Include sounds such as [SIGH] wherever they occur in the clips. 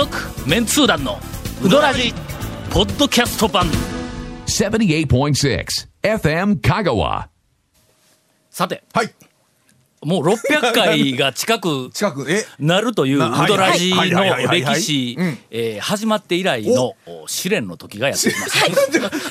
続メンツー団のウドラジポッドキャスト版78.6 FM Kagawa. さてはい。もう600回が近く [LAUGHS] 近く、え、なるというウなドラジの歴史始まって以来のお。試練の時がやってきます。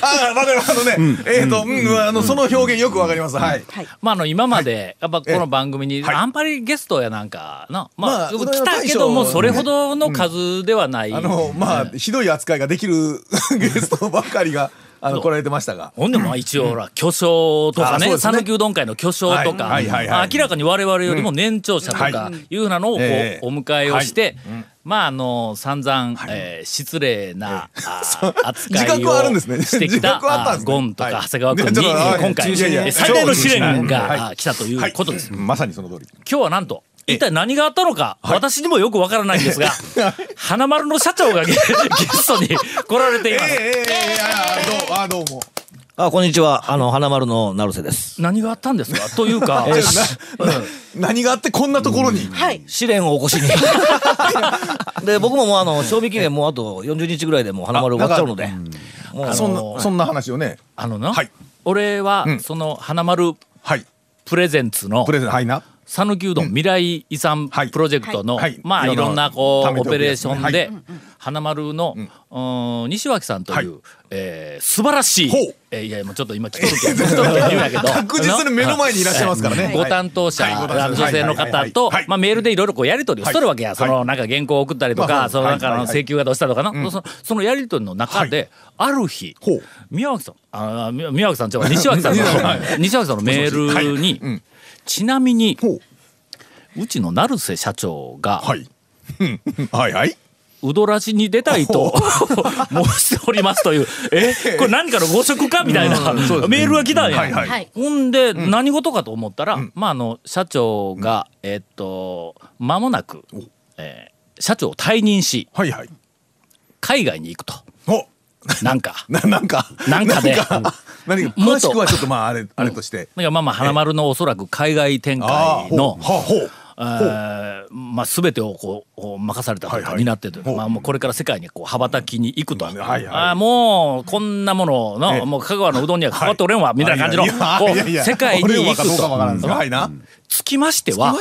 [LAUGHS] あ、わかります。あのね、えっと、うん、あの、その表現よくわかります。はい。まああの今までやっぱこの番組にはい。あんまりゲストやなんかなまあまあ来たけどもそれほどの数ではない。あの、まあ、ひどい扱いができる [LAUGHS] ゲストばっかりが、あの、来られてましたが。ほんでも一応ほら巨匠とかね讃岐うどん会の巨匠とか明らかに我々よりも年長者とはかいうふうなのをこうええ。お迎えをしてまああの散々えー失礼なあ [LAUGHS] 扱自いをしてき自たゴンとかはい。長谷川君に [LAUGHS] 今回最大の試練はが来たということです。まさにその通り。今日はなんと一体何があったのか私にもよくわからないんですが [LAUGHS] 花丸の社長がゲゲストに来られています。ええええええあどう、あ、どうも。あ、こんにちは。あの、花丸の成瀬です。何があったんですか？というか、[LAUGHS] なな何があってこんなところに？はい。試練を起こしに。[LAUGHS] で、僕ももうあの、賞味期限もうあと40日ぐらいでもう花丸終わっちゃうので。もう、そんな、そんな話をね。あのな、はい俺は、うんその花丸はい。プレゼンツのプレゼン、はいな。讃岐うどん未来遺産はい。プロジェクトの、はい。まあいろんなこうオペレーションで、花丸の、うん。西脇さんという、はい。えー素晴らしいえーいやもうちょっと今来とるけど [LAUGHS] 来とるけど言うんやけど確実に目の前にいらっしゃいますからね。ご担当者、女性の方と、まあ、メールでいろいろこうやり取りをしとるわけや、そのなんか原稿を送ったりとか、まあそのなんかあの請求がどうしたとかな、そのそのやり取りの中で、ある日宮脇さんあみ宮脇さん違う西脇さんの [LAUGHS] 西脇さんのメールに、んちなみにほう。うちの成瀬社長が、はい。う [LAUGHS] んはいはい。うどらじに出たいと [LAUGHS] 申しておりますという、え、これ何かの誤植かみたいな [LAUGHS] メールが来たんや。はいはいはい。ほんで、何事かと思ったら、まああの社長が、えっと間もなく、えー社長を退任しはいはい。海外に行くとお [LAUGHS] なんか。[LAUGHS] な、なんか。なんかで。何か。詳しくはちょっとまあ、あれ、あれとして。いやまあまあ花丸のおそらく海外展あ開のあまあ、全てをこう任されたという担ってるというかまあ、もうこれから世界にこう羽ばたきに行くと、あーもうこんなものの、ええ。もう香川のうどんには関わっておれんわ、みたいな感じの世界に行くと。つきましては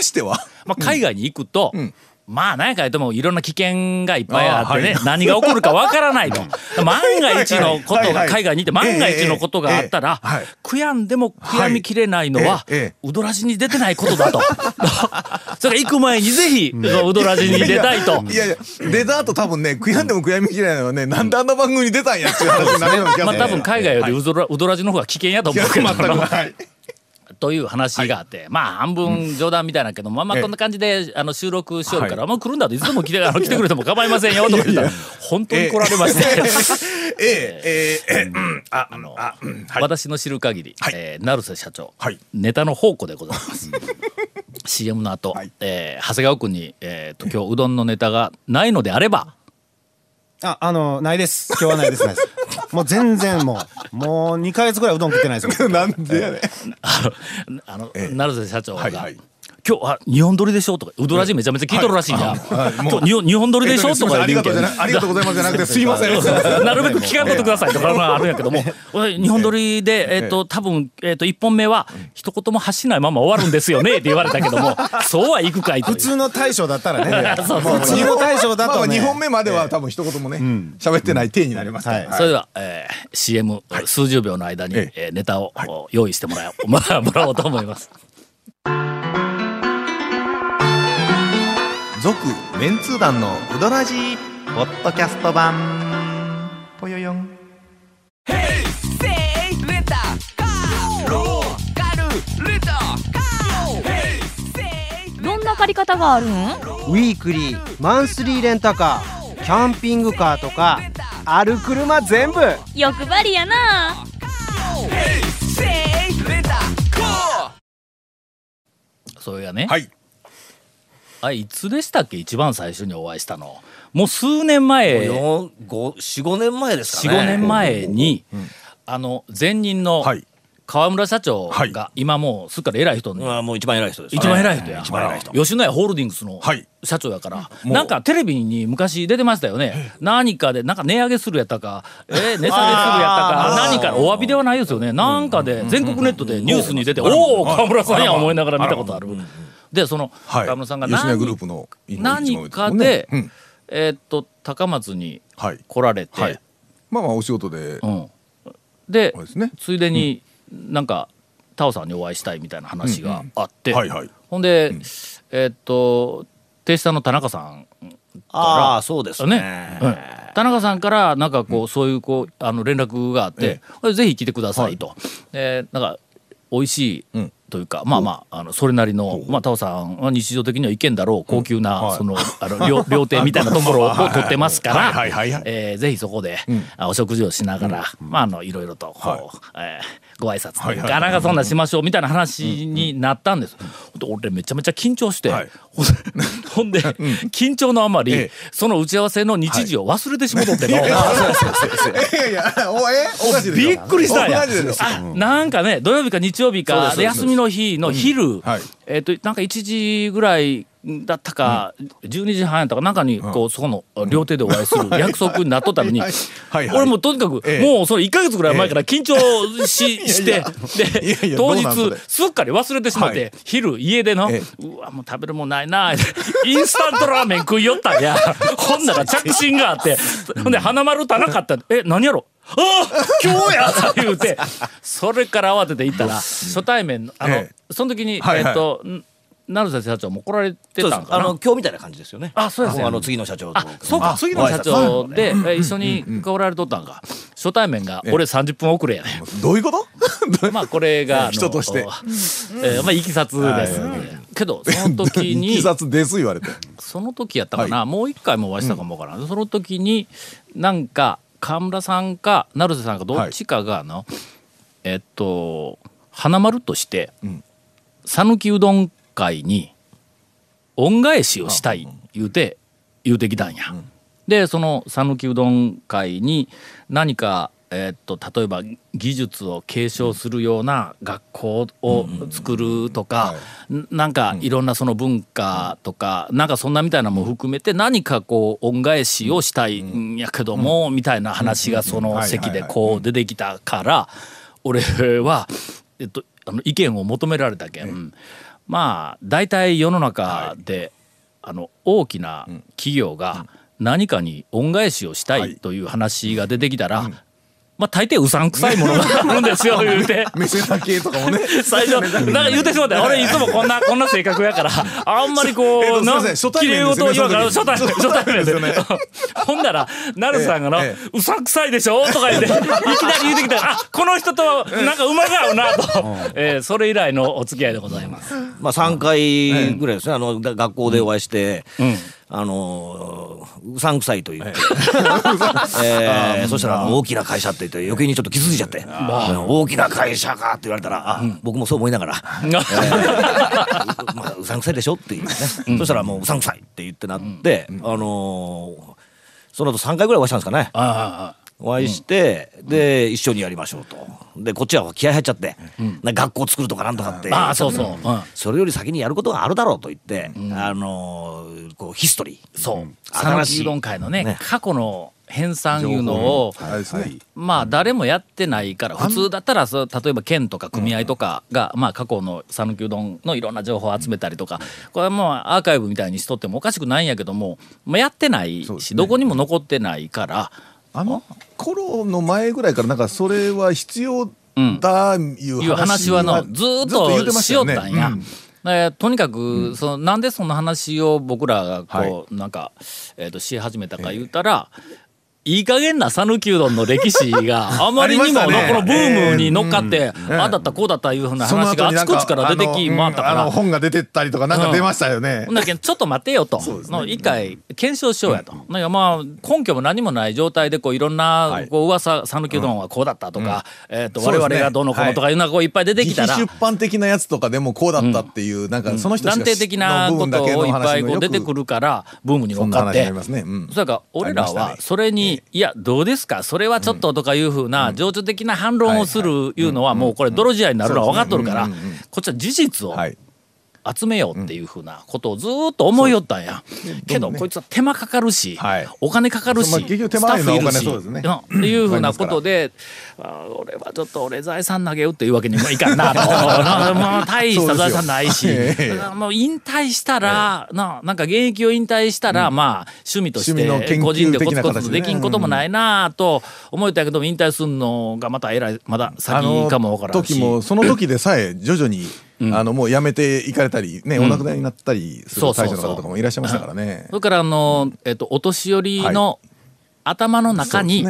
まあ、海外に行くと、んまあ何やか言ってもいろんな危険がいっぱいあってね、何が起こるかわからないと。[LAUGHS] 万が一のことが海外に行って万が一のことがあったら、悔やんでも悔やみきれないのは、はい。えええうどらじに出てないことだと。[LAUGHS] それから行く前にぜひ、うどらじに出たいと。いやいや、出た後多分ね、悔やんでも悔やみきれないのはね、なんであんな番組に出たんやっていう話になるような気がする。まあ多分海外よりうどら,、うどらじの方が危険やと思うけどはい。という話があって、まあ半分冗談みたいなけど、まあまあこんな感じであの収録しよるから、まあ来るんだといつでも来て [LAUGHS] あの来てくれても構いませんよとか言ったら本当に来られまして。ええ、ええ、ええ、うん、あ、あの、あ、うんはい。私の知る限り、はいえー成瀬社長、はいネタの宝庫でございます。[LAUGHS] CM の後、はいえー長谷川君に、えー、と今日うどんのネタがないのであればあ、あの、ないです。今日はないです。もう全然もう、もう2ヶ月ぐらいうどん食ってないですよ。[LAUGHS] なんでやねん。あのあの、ええ成瀬社長が、はいはい今日は日本撮りでしょ？とかうどらじめちゃめちゃ聞いとるらしいんや、はい。はい。もう今日日本撮りでしょ？ととかありがとうございます。[LAUGHS] じゃなくて、すいません。なるべく聞かんことくださいとかまああるんやけども、[LAUGHS] 俺日本撮りで、えっ、と、多分、えっ、と、一本目は、一言も発しないまま終わるんですよねって言われたけども、[LAUGHS] そうはいくかい普通の大将だったらね。そうそう普通の大将だとね。2本目までは多分一言もね、喋ってない体になりますから。はい。それでは、えー CM、数十秒の間に、ええ。ーネタを、用意してもらおう、まあ、もらおうと思います。続メンツー団のウドラジーポッドキャスト版。ぽよよん。どんな借り方があるん？ウィークリーマンスリーレンタカーキャンピングカーとかある車全部。欲張りやな。それがね、はい。あいつでしたっけ？一番最初にお会いしたの。もう数年前。4、5、4、5年前ですかね。45年前に、あの前任のはい。川村社長はい。が今もうすっかり偉い人に、まあもう一番偉い人です。一番偉い人や、一番偉い人。吉野家ホールディングスのはい。社長やから、もう。なんかテレビに昔出てましたよね。何かでなんか値上げするやったか。えー [LAUGHS] 値下げするやったか。何かお詫びではないですよね。なんかで全国ネットでニュースに出て、おお川村さんや思いながら見たことある。でそのはい。川村さんが何プの何かで、うん。えーっと高松にはい。来られて、はい。まあまあお仕事で。うん、でね。ついでになんかタオさんにお会いしたいみたいな話があって、はいはい。ほんで、えーっと亭主さんの田中さんああ、そうですね。ね。うん。田中さんからなんかこう、そういうこうあの連絡があって、ぜひ来てくださいと、でなんか美味しいうんというか、まあまああのそれなりの、まあ、タオさんは日常的には意見だろう高級な、はい。そのあの料料亭みたいなところを [LAUGHS] 取ってますからぜひそこで、あお食事をしながら、まああのいろいろとこう、えーご挨拶というか、なんかそんなんしましょうみたいな話になったんです。俺めちゃめちゃ緊張して、はい。ほんで緊張のあまり、ええ。その打ち合わせの日時を忘れてしもとっての、びっくりしたんや。なんかね土曜日か日曜日かで休みの日の昼、はい。えっ、となんか1時ぐらいだったか、12時半やったかなんかにこう、そこの料亭でお会いする [LAUGHS] 約束になっとったのに、俺もとにかく、ええ。もうその1か月ぐらい前から緊張し, [LAUGHS] してで当日すっかり忘れてしまって、はい。昼家での、えうわもう食べるもんないな [LAUGHS] インスタントラーメン食いよったんや。ほんなら着信があってほんで花丸たなかった。え何やろ？ああ今日や！言うてそれから慌てて行ったら初対面のあの、えその時に、えっとん成瀬社長も来られてたんかな？あの今日みたいな感じですよね。あそうですね。あの次の社長と。あそうか次の社長。で、え一緒に来られとったんか？初対面が俺30分遅れやねどういうこと？[LAUGHS] まあこれが [LAUGHS] 人として。えーまあいきさつです、けどその時 [LAUGHS] いにきさつです言われて。その時やったかな、もう一回もお会いしたかもわからん、その時になんか河村さんか成瀬さんかどっちかがあの、えっと花丸としてん。讃岐、うどん会に恩返しをしたい言うて言うてきたんや。でその讃岐うどん会に何かえーっと例えば技術を継承するような学校を作るとか、んなんかいろんなその文化とか、なんかそんなみたいなのも含めて何かこう恩返しをしたいんやけども、みたいな話がその席でこう出てきたから、俺は、えっと、あの意見を求められたけん、まあ大体世の中で、あの大きな企業が何かに恩返しをしたいという話が出てきたら、まあ大抵うさんくさいものがあるんですよ [LAUGHS] 言うて。メセナ系とかもね。最初なんか言うてしまった。よ俺いつもこんなこんな性格やからあんまりこう、[LAUGHS] えっとすいません。な綺麗事を言わんから初対面 [LAUGHS] 初対面ですよほんならなるさんがのええ「うさんくさいでしょ?」とか言っていきなり言うてきた。ら「あこの人となんか馬が合うな」と、えーそれ以来のお付き合いでございます。まあ3回ぐらいですね。あのだ学校でお会いして、ん。あのーうさんくさいと言って、え。[LAUGHS] ーそしたら大きな会社って言って余計にちょっと傷ついちゃって、うん。大きな会社かって言われたら、あ僕もそう思いながら。[LAUGHS] まあ、うさんくさいでしょっていうね、そしたらもううさんくさいって言ってなって、あのーその後3回ぐらいお会いしたんですかね。あお会いして、で一緒にやりましょうと。でこっちは気合入っちゃって、な学校作るとかなんとかって。ああそうそう、うん。それより先にやることがあるだろうと言って、あのーこうヒストリー。そう。新しい。讃岐うどん会のねね。過去の編纂いうのをまあ誰もやってないから普通だったらそう例えば県とか組合とかがまあ過去の讃岐うどんのいろんな情報を集めたりとかこれはもうアーカイブみたいにしとってもおかしくないんやけどもまあやってないしどこにも残ってないからあの頃の前ぐらいからなんかそれは必要だいういう話はのずーっとしよったんや。とにかく、そのなんでそんな話を僕らがこう、なんか、えー、とし始めたか言うたら、いい加減な讃岐うどんの歴史が [LAUGHS] あまりにもね。このブームに乗っかって、ええうんああだったこうだったいうふうな話があちこちから出てきあの回ったから。うん。本が出てったりとかなんか出ましたよね。ほんだけどちょっと待てよと、[LAUGHS] の一回検証しようやと、なんかまあ根拠も何もない状態でこういろんなこう噂讃岐うどんはこうだったとか、えー、と我々がどうのこうのとかい。うのがこういっぱい出てきたら、出版的なやつとかでもこうだったっていう、なんかその人断定的なことをいっぱいこう出てくるからブームに乗っかって。それから俺らはそれにに「いやどうですか？それはちょっと」とかいうふうな情緒的な反論をするいうのはもうこれ泥仕合になるのは分かっとるからこっちは事実をはい集めようっていうふうなことをずーっと思いよったんや。けどこいつは手間かかるし、はい。お金かかるし、スタッフいるし、金そうですね。うんっていうふうなことで、俺はちょっと俺財産投げようっていうわけにもいかんなと。な [LAUGHS] まあ大した財産ないし、もう引退したら、ななんか現役を引退したら、まあ趣味として個人でコツコツできんこともないなと思ったけども引退すんのがまたえらいまだあ先かもわからんし。時もその時でさえ徐々に、あのもう辞めていかれたりね、お亡くなりになったりする大将の方とかもいらっしゃいましたからね。それからあの、えっと、お年寄りの頭の中に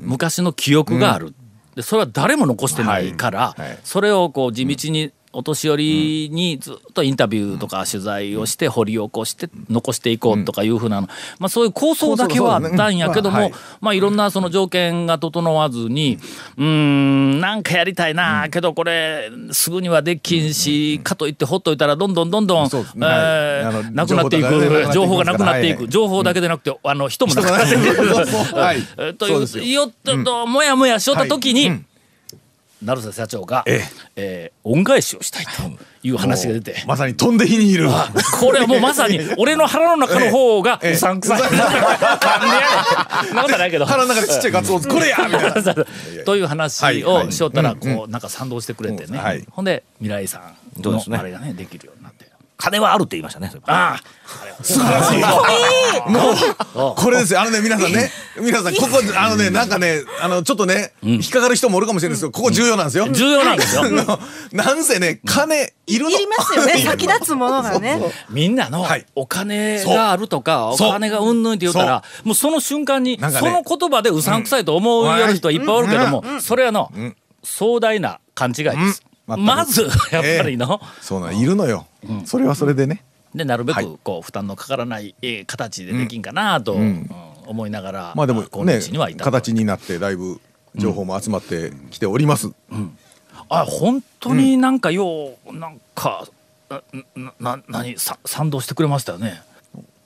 昔の記憶がある、でそれは誰も残してないから、それをこう地道にお年寄りにずっとインタビューとか取材をして掘り起こして残していこうとかいうふうなの、まあ、そういう構想だけはあったんやけども、まあ、いろんなその条件が整わずにうーんなんかやりたいな、けどこれすぐにはできんし、かといってほっといたらどんどんどんどん、えなくなっていく情情報報がなくなっていく、はい。情報だけでなくて、あの人もなくなっていく。[LAUGHS] というよ。よっとともやもやしよった時に、成瀬社長が、ええー恩返しをしたいという話が出て。まさに飛んで火にいる。これはもうまさに [LAUGHS] 俺の腹の中の方がうさんくさい。[LAUGHS] なんでやねんそんなことないけど。腹の中でちっちゃいガツオこれやみたいな。という話をしよったらうんこうなんか賛同してくれてね、ほんで未来さんのあれがねできるよ金はあるって言いましたね。ああ素晴らしい。もう、これですよ。あのね、皆さんね、皆さん、ここ、あのね、なんかね、あの、ちょっとね、引っかかる人もおるかもしれないですけど、ここ重要なんですよ。重要なんですよ。[LAUGHS] なんせね、金、いるの。いりますよね。[LAUGHS] 先立つものがね。みんなのはい。お金があるとかお金がうんぬんって言ったらもうその瞬間にその言葉でうさんくさいと思うような人はいっぱいおるけどもそれはの壮大な勘違いです。うんまずやっぱりの。そうなん、いるのよ。それはそれでね。でなるべはい。くこう負担のかからないえー形でできんかなとうん。思いながらまあでも今ね日にはいたと形になってだいぶ情報も集まってきております。あ本当になんかようなんかななな何さ賛同してくれましたよね。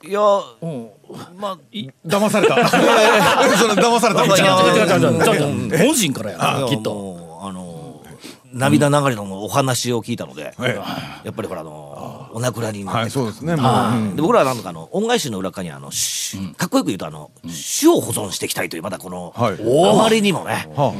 いや、うん。まあい騙された。[LAUGHS] その騙された。違う違う違う違う本心からやなきっと。涙流れのお話を聞いたので、えやっぱりほらあのお亡くなりになはい、って、そうですね。もううん。で僕らはなんとかあの恩返しの裏側にあの、しかっこよく言うとあの、死を保存していきたいというまだこの、はい。あまりにもね、は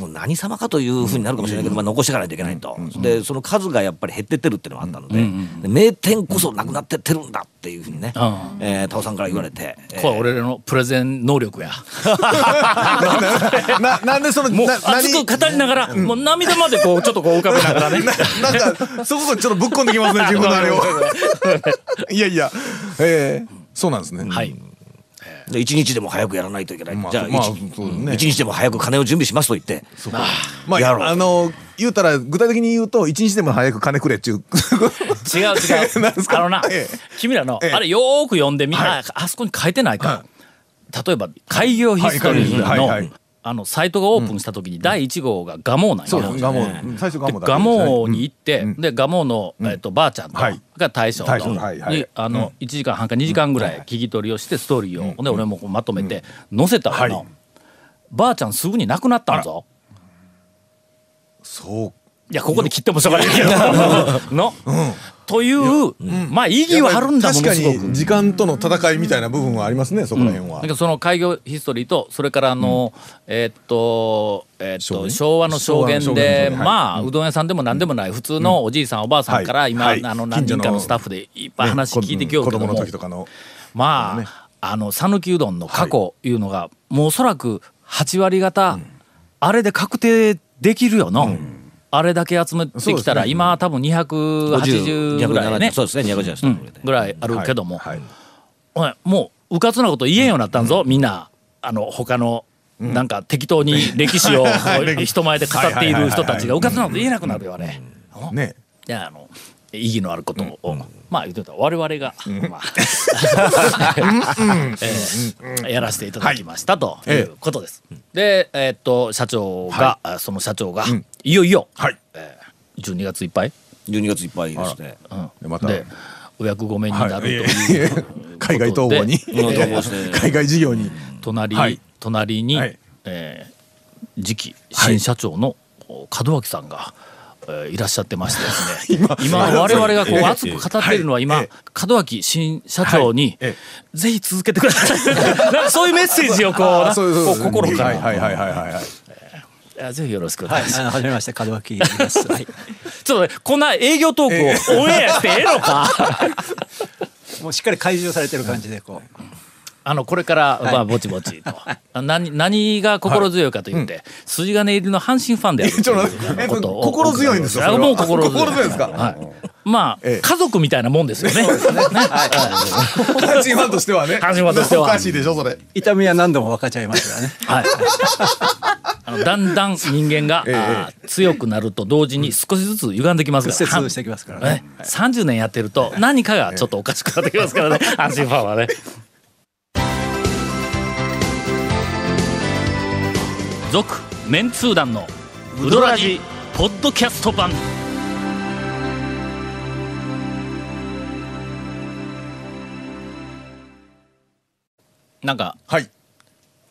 もう何様かというふうになるかもしれないけど、まあ、残していかないと。いけないと、でその数がやっぱり減ってってるっていうのがあったので,、で名店こそなくなってってるんだっていうふうにね、うん。えー、タオさんから言われて、えー。これ俺らのプレゼン能力や。あ [LAUGHS] ななんでそのもうな熱く語りながら、もう涙までこうちょっとこう浮かべながらね。なんかそこちょっとぶっこんできますね [LAUGHS] 自分のあれを。[LAUGHS] いやいや、ええ。そうなんですね。はい。で一日でも早くやらないといけない、じゃあ、まあね。一日でも早く金を準備しますと言って。まあやろうあの言うたら具体的に言うと一日でも早く金くれっちゅう。違う違う。[LAUGHS] なんですか？あのなええ、君らのええ。あれよーく読んでみんなあそこに書いてないか。例えば開業ヒストリーはい。はい。はい。のあのサイトがオープンした時に第1号がガモーなんそうよ。ガモ最初ガでモだけガモに行って、うん。でガモの、えっとばあちゃんと、はい。が大将と、大将はいはい。にあの、1時間半か2時間ぐらい聞き取りをしてストーリーを、で俺もこうまとめて載せたらの、はい。ばあちゃんすぐに亡くなったんぞ。そう。いやここで切ってもしょうがないけど。[LAUGHS] の、という、まあ意義はあるんだも確か。に時間との戦いみたいな部分はありますねそこら辺は。だけ。どその開業ヒストリーとそれからあの、えーっと,、えーっと昭和の証言で言はい。まあ、うどん屋さんでも何でもない普通のおじいさん、おばあさんから今、はい。あの何人かのスタッフでいっぱい話聞いてきようけども、子供の時とかの。まあ、ね。あの讃岐うどんの過去い。うのが、もうおそらく8割方、あれで確定できるよの、あれだけ集めてきたら、ね。今多分280ぐらいね。そうですね280うん。ぐらいあるけども、はい。おいもううかつなこと言えんようになったんぞ、みんな。あの他のなんか適当に歴史を人前で語っている人たちがうかつなこと言えなくなるよあれ。ね。いやあの意義のあることを、まあ言ってたら我々が、まあえー [LAUGHS] やらせていただきましたということです。でえーっと社長が、あその社長が、いよいよ、はい。えー12月いっぱい、12月いっぱいですねうん。また。でお役御免になるとはい。いう、海外逃亡に。[LAUGHS] [LAUGHS] 海外事業に。隣、はい。隣に、はい。えー次期新社長の門脇さんが、えーいらっしゃってましてですね [LAUGHS] 今我々がこう熱く語っているのは今、はい門脇新社長に、えぜひ続けてください [LAUGHS] そういうメッセージをこうこう心から、はいはいはいはいはいぜひよろしくお願いします。はじめまして門脇です。[LAUGHS] はい。ちょっとねこんな営業トークをオンエアしてええのかもうしっかり開示されてる感じでこう。あのこれから、まあぼちぼちと。あ何何が心強いかと言って、筋金入りの阪神ファンであるとことを。心強いんですよもう心強い。心強いですか？はい、まあ、ええ。家族みたいなもんですよね。ね。阪神ファンとしてはね。阪神ファンとしては。おかしいでしょそれ。痛みは何度も分かっちゃいましたからね。はい。あのだんだん人間が、え強くなると同時に少しずつ歪んできますから。してきますからね。ね、30年やってると何かがちょっとおかしくなってきますからね。阪神ファンはね。続メンツー団のウドラジポッドキャスト版。なんかはい。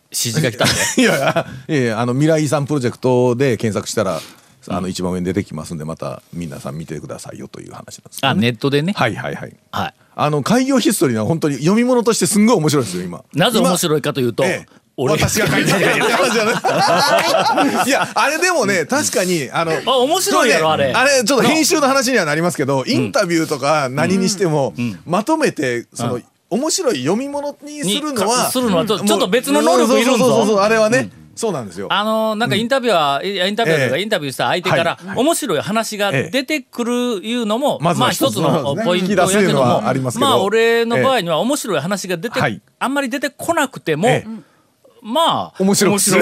指示が来たんで。[LAUGHS] いやいやいやいやあの未来遺産プロジェクトで検索したらあの一番上に出てきますんでまた皆さん見てくださいよという話なんですけどあねネットでね、はいはいはい。はい、あの開業ヒストリーは本当に読み物としてすんごい面白いですよ今。なぜ面い白いかというと、ええ。俺私が書いてる話じゃないいやあれでもね確かにあのあ面白いやろあれ。あれちょっと編集の話にはなりますけどインタビューとか何にしてもまとめてその面白い読み物にするのにはかするのはちょっと別の能力いるんぞ。そうそうそうそうあれはねそうなんですよ。あのなんかインタビュアー、いやインタビュアーとかええ。インタビューした相手から、面白い話が出てくるいうのも、まあ一つのポイントやけ引き出すいうのどもはありますけど。まあ俺の場合には面白い話が出て、はい。あんまり出てこなくても、えまあ面白くする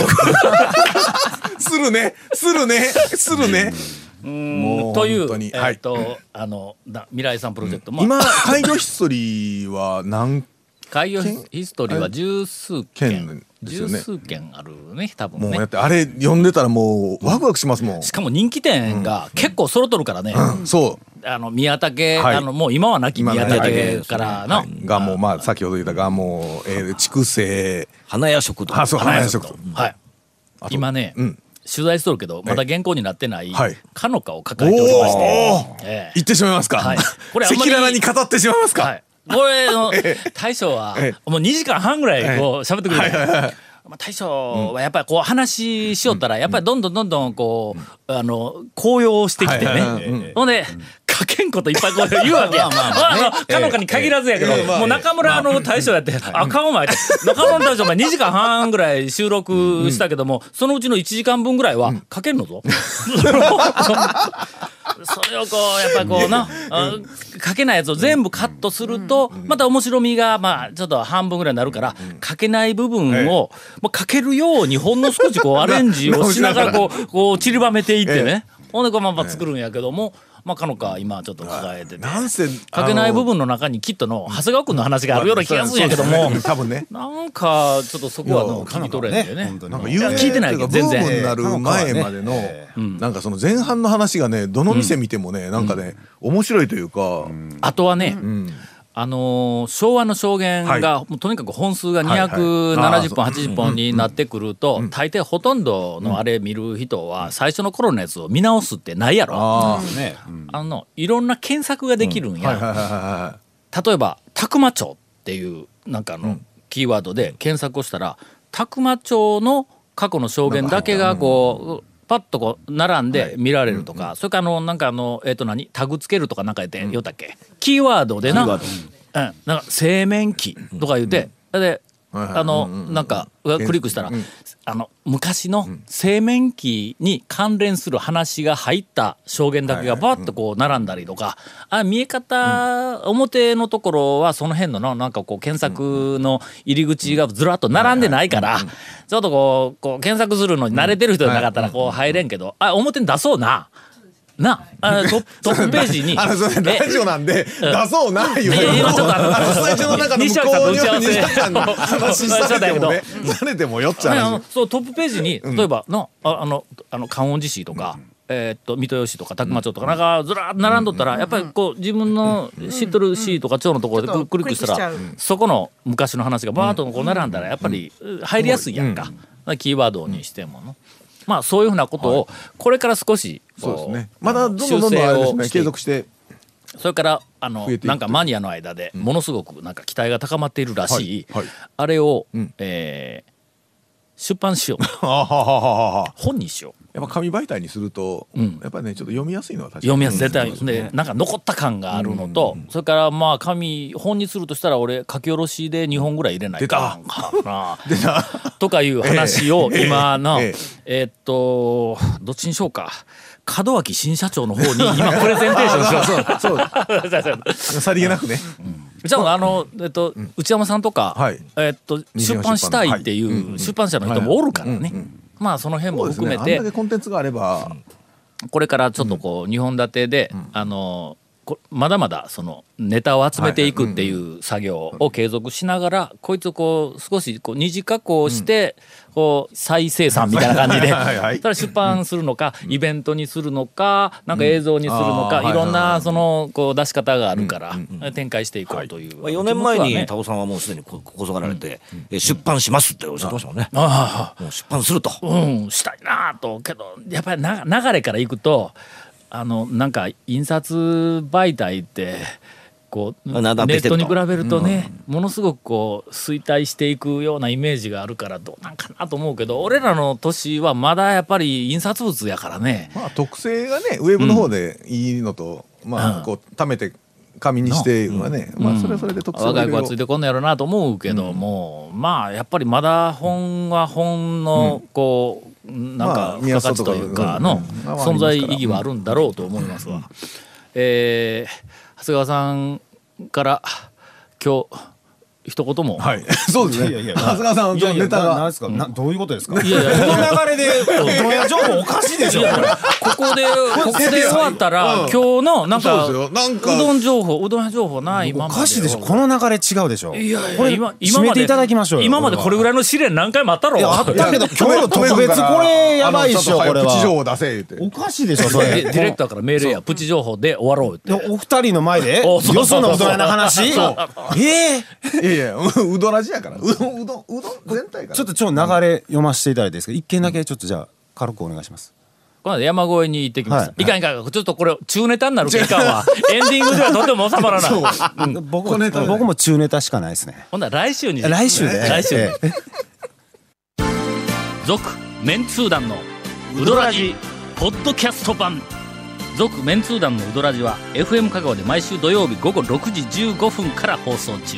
するね。するね。するね。もうというえっ、と、あのだ未来さんプロジェクト、まあ今開業ヒストリーは何 [LAUGHS] 開業ヒストリーは十数件。件ですよね。十数件あるね多分もうやねってあれ読んでたらもうワクワクしますもん。しかも人気店が結構揃っとるからね、そうあの宮武、はい。あのもう今は亡き今宮武からの、はい。がもうまあ先ほど言ったがもうえー筑西。花屋食堂。あそう花屋食堂。はい。今ね、うん。取材しとるけどまだ原稿になってないはい。かのかを抱えておりまして、ええ。言ってしまいますか。はい。これ赤裸々に語ってしまいますか。はい、これの大将はえもう2時間半ぐらいこう喋ってくれる、はいはいはいまあ、大将はやっぱりこう話しよったらやっぱりどんどんどんどんこうあの高揚してきてね。ほんで書けんこといっぱいこう言うわけや。まああのかのかに限らずやけどもう中村の大将やってあかんお前って。[LAUGHS] 中村の大将お前2時間半ぐらい収録したけどもそのうちの1時間分ぐらいは書けんのぞ。[LAUGHS] それをこうやっぱりこうな [LAUGHS] あ書けないやつを全部カットするとまた面白みがまあちょっと半分ぐらいになるから書けない部分をもう書けるようにほんの少しこうアレンジをしながらこう [LAUGHS] こう散りばめていってね。ほんでこうまま作るんやけどもまあかのか今ちょっと抱えてて。なんせ書けない部分の中にきっとの長谷川君の話があるような気がするんやけども。うん多分ね。なんかちょっとそこはの聞き取れんだよね。なんか聞いてないけど全然。ブームになる前までのなんかその前半の話がねどの店見てもねなんかね面白いというか。あとはね、うんあのー昭和の証言はい。が、もうとにかく本数がはいはい。270本、あー。そう80本になってくると、大抵ほとんどのあれ見る人は最初の頃のやつを見直すってないやろ。あのいろんな検索ができるんや。例えば「宅間町」っていうなんかあのキーワードで検索をしたら宅間町の過去の証言だけがこうパッとこう並んで見られるとか、それからあのなんかあのえっ、と何タグつけるとかなんか言って言ったっけ、キーワードでな。うん、なんか製麺機とか言って、であのなんかクリックしたら、あの昔の製麺機に関連する話が入った証言だけがバッとこう並んだりとか、あ見え方、表のところはその辺のななんかこう検索の入り口がずらっと並んでないから、ちょっとこうこう検索するのに慣れてる人じゃなかったらこう入れんけど、あ表に出そうな。なあトップ [LAUGHS] トップページにあのそれえラジオなんで出そうな言ういやいや今ちょっとあのスタジオの中の向ことうに西脇さんの [LAUGHS] 話されてもね。されてもよっちゃねあの話そうトップページに例えばのああのあの観音寺市とか、えーっと水戸吉とか宅間町とかなんかずらーっと並んどったらやっぱりこう自分の知っとる市とか町のところでククリックしたらそこの昔の話がバーッとこう並んだらやっぱり入りやすいやんか。キーワードにしてものまあそういうふうなことをこれから少しこそうですね。まだどんどんどんどんね継続して。それからあのなんかマニアの間でものすごくなんか期待が高まっているらしい、はい。はい。あれを、ん。えー出版しよう。本にしよう。やっぱ紙媒体にすると、ん。やっぱりねちょっと読みやすいのは確かに。読みやすい。絶対、でなんか残った感があるのと、それからまあ紙本にするとしたら俺書き下ろしで2本ぐらい入れないかんかな。[LAUGHS] 出たとかいう話を [LAUGHS] ええ。今の、ええ。ーっとどっちにしようか。門脇新社長の方に今プレゼンテーションしよう。[LAUGHS] そう。そう。さりげなくね、じゃああの、えっと、内山さんとか、はい。えっと、出版したいっていう出版社の人もおるからね、まあその辺も含めて。コンテンツがあれば、これからちょっとこう2本立てで、あのこまだまだそのネタを集めていくっていう作業を継続しながらこいつをこう少しこう二次加工してこう再生産みたいな感じではいはい。それは出版するのかイベントにするのかなんか映像にするのかいろんないそのこう出し方があるから展開していこうという。まあ、4年前に気持ちはね。タオさんはもうすでにここそがられて、え出版しますっておっしゃってましたもんね。ああもう出版すると。うん、したいなとけどやっぱりな流れからいくとあのなんか印刷媒体ってこうネットに比べるとね、ものすごくこう衰退していくようなイメージがあるからどうなんかなと思うけど俺らの年はまだやっぱり印刷物やからね。まあ特性がねウェブの方でいいのと、まあこう貯めて紙にしてはね、まあそれはそれで特性若い子はろ。ついてこんのやろなと思うけども、まあやっぱりまだ本は本のこう、なんまかあ付加価値というかの存在意義はあるんだろうと思いますわ。えー長谷川さんから今日一言も、はい。[LAUGHS] そうですね。いやいや長谷川さんのネタが。ななんですか、などういうことですか？いやいやこの流れでどや情報おかしいでしょこれ。ここでここで。終わったら、うん。今日のなんかそうどん情報うどん屋情報ないまおまでかしいでしょ。この流れ違うでしょ。いやいや今今までいただきましょうよ。今までこれぐらいの試練何回もあったろ。いやあった。けど今日の特別これやばいっしょこれプチ情は報出せ言って。おかしいでしょそでれディレクターから命令やプチ情報で終わろうって。でお二人の前で [LAUGHS] よそのうどん屋の話？ええいやう [LAUGHS] うどらじやから。うどんうどんうどん全体から。ちょっとちょっと流れ読ませていただいていいですか？一件だけちょっとじゃあ軽くお願いします。この間山越えに行ってきました、はい。い、かんいかんちょっとこれ中ネタになるかいかんわ。エンディングではとても収まらない。僕も僕も中ネタしかないですね。ほんなら来週に。来週で来週にええ。続メンツー団のウドラジポッドキャスト版。続メンツー団のウドラジは FM 香川で毎週土曜日午後6時15分から放送中